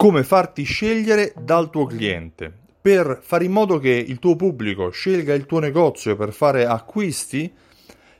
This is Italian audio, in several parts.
Come farti scegliere dal tuo cliente? Per fare in modo che il tuo pubblico scelga il tuo negozio per fare acquisti,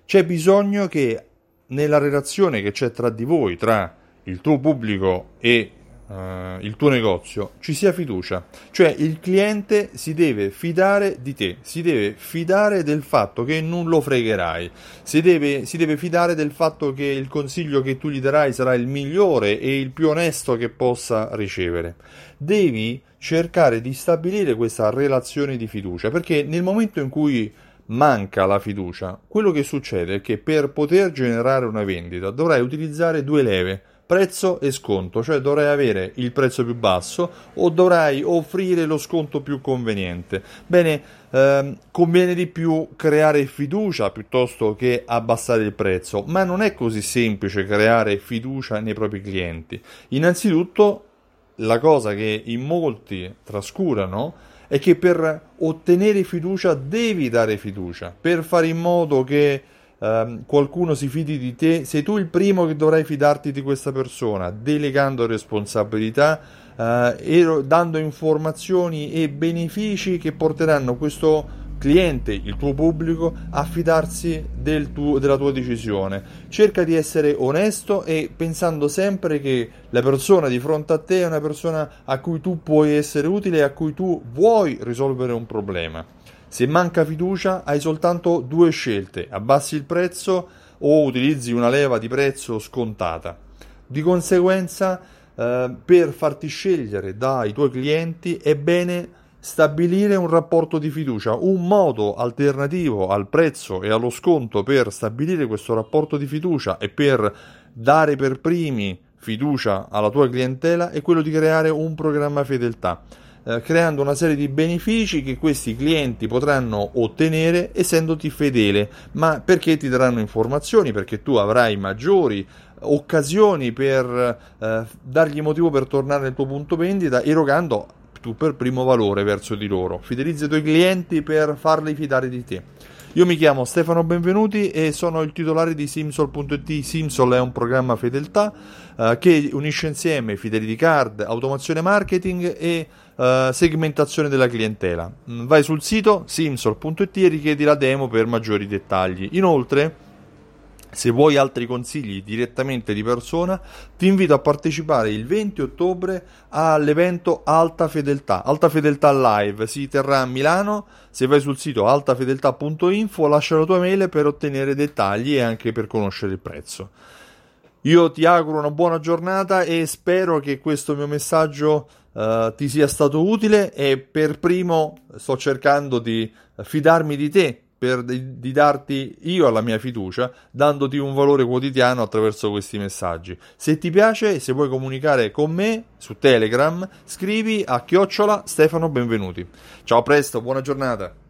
c'è bisogno che nella relazione che c'è tra di voi, tra il tuo pubblico e uh, il tuo negozio, ci sia fiducia. Cioè il cliente si deve fidare di te, si deve fidare del fatto che non lo fregherai, si deve, si deve fidare del fatto che il consiglio che tu gli darai sarà il migliore e il più onesto che possa ricevere. Devi cercare di stabilire questa relazione di fiducia perché nel momento in cui manca la fiducia, quello che succede è che per poter generare una vendita dovrai utilizzare due leve prezzo e sconto, cioè dovrai avere il prezzo più basso o dovrai offrire lo sconto più conveniente. Bene, ehm, conviene di più creare fiducia piuttosto che abbassare il prezzo, ma non è così semplice creare fiducia nei propri clienti. Innanzitutto, la cosa che in molti trascurano è che per ottenere fiducia devi dare fiducia, per fare in modo che Um, qualcuno si fidi di te, sei tu il primo che dovrai fidarti di questa persona, delegando responsabilità, uh, e dando informazioni e benefici che porteranno questo cliente, il tuo pubblico, a fidarsi del tuo, della tua decisione. Cerca di essere onesto e pensando sempre che la persona di fronte a te è una persona a cui tu puoi essere utile e a cui tu vuoi risolvere un problema. Se manca fiducia hai soltanto due scelte, abbassi il prezzo o utilizzi una leva di prezzo scontata. Di conseguenza, eh, per farti scegliere dai tuoi clienti è bene stabilire un rapporto di fiducia, un modo alternativo al prezzo e allo sconto per stabilire questo rapporto di fiducia e per dare per primi fiducia alla tua clientela è quello di creare un programma fedeltà eh, creando una serie di benefici che questi clienti potranno ottenere essendoti fedele, ma perché ti daranno informazioni, perché tu avrai maggiori occasioni per eh, dargli motivo per tornare nel tuo punto vendita erogando tu per primo valore verso di loro. Fidelizza i tuoi clienti per farli fidare di te. Io mi chiamo Stefano Benvenuti e sono il titolare di Simsol.it. Simsol è un programma fedeltà eh, che unisce insieme fidelity card, automazione marketing e eh, segmentazione della clientela. Mm, vai sul sito simsol.it e richiedi la demo per maggiori dettagli. Inoltre, se vuoi altri consigli direttamente di persona, ti invito a partecipare il 20 ottobre all'evento Alta Fedeltà. Alta Fedeltà Live si terrà a Milano. Se vai sul sito altafedeltà.info, lascia la tua mail per ottenere dettagli e anche per conoscere il prezzo. Io ti auguro una buona giornata e spero che questo mio messaggio uh, ti sia stato utile e per primo sto cercando di fidarmi di te per di, di, darti io la mia fiducia, dandoti un valore quotidiano attraverso questi messaggi. Se ti piace se vuoi comunicare con me su Telegram, scrivi a chiocciola Stefano Benvenuti. Ciao, presto, buona giornata.